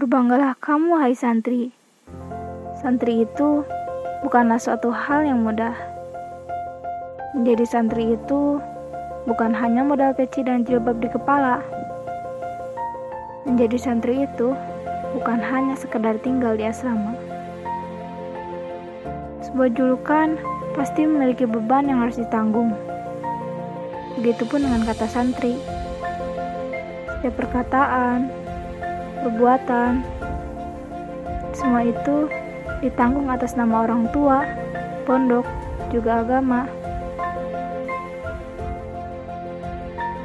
Berbanggalah kamu, hai santri. Santri itu bukanlah suatu hal yang mudah. Menjadi santri itu bukan hanya modal peci dan jilbab di kepala. Menjadi santri itu bukan hanya sekedar tinggal di asrama. Sebuah julukan pasti memiliki beban yang harus ditanggung. Begitupun dengan kata santri. Setiap perkataan, perbuatan, semua itu ditanggung atas nama orang tua, pondok, juga agama.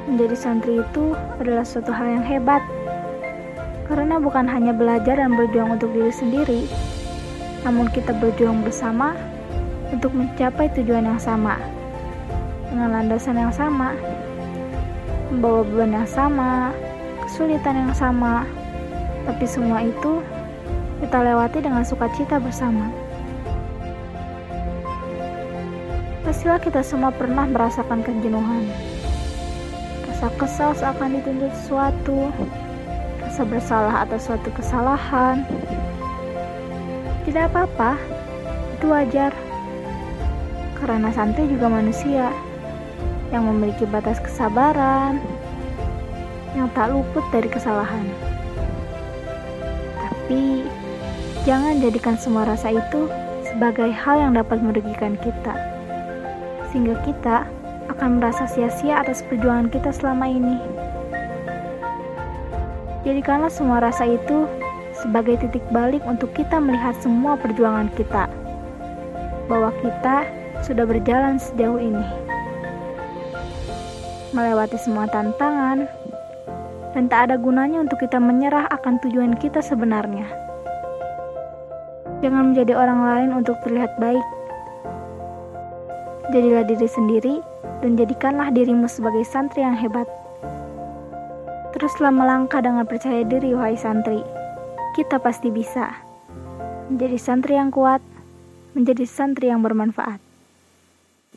Menjadi santri itu adalah suatu hal yang hebat, karena bukan hanya belajar dan berjuang untuk diri sendiri, namun kita berjuang bersama untuk mencapai tujuan yang sama, dengan landasan yang sama, membawa beban yang sama, kesulitan yang sama, tapi semua itu kita lewati dengan sukacita bersama. Pastilah kita semua pernah merasakan kejenuhan rasa kesal seakan dituntut sesuatu, rasa bersalah atas suatu kesalahan. Tidak apa-apa, itu wajar. Karena santri juga manusia yang memiliki batas kesabaran, yang tak luput dari kesalahan. Tapi, jangan jadikan semua rasa itu sebagai hal yang dapat merugikan kita, sehingga kita akan merasa sia-sia atas perjuangan kita selama ini. Jadikanlah semua rasa itu sebagai titik balik untuk kita melihat semua perjuangan kita, bahwa kita sudah berjalan sejauh ini, melewati semua tantangan, dan tak ada gunanya untuk kita menyerah akan tujuan kita sebenarnya. Jangan menjadi orang lain untuk terlihat baik. Jadilah diri sendiri dan jadikanlah dirimu sebagai santri yang hebat. Teruslah melangkah dengan percaya diri, wahai santri. Kita pasti bisa menjadi santri yang kuat, menjadi santri yang bermanfaat.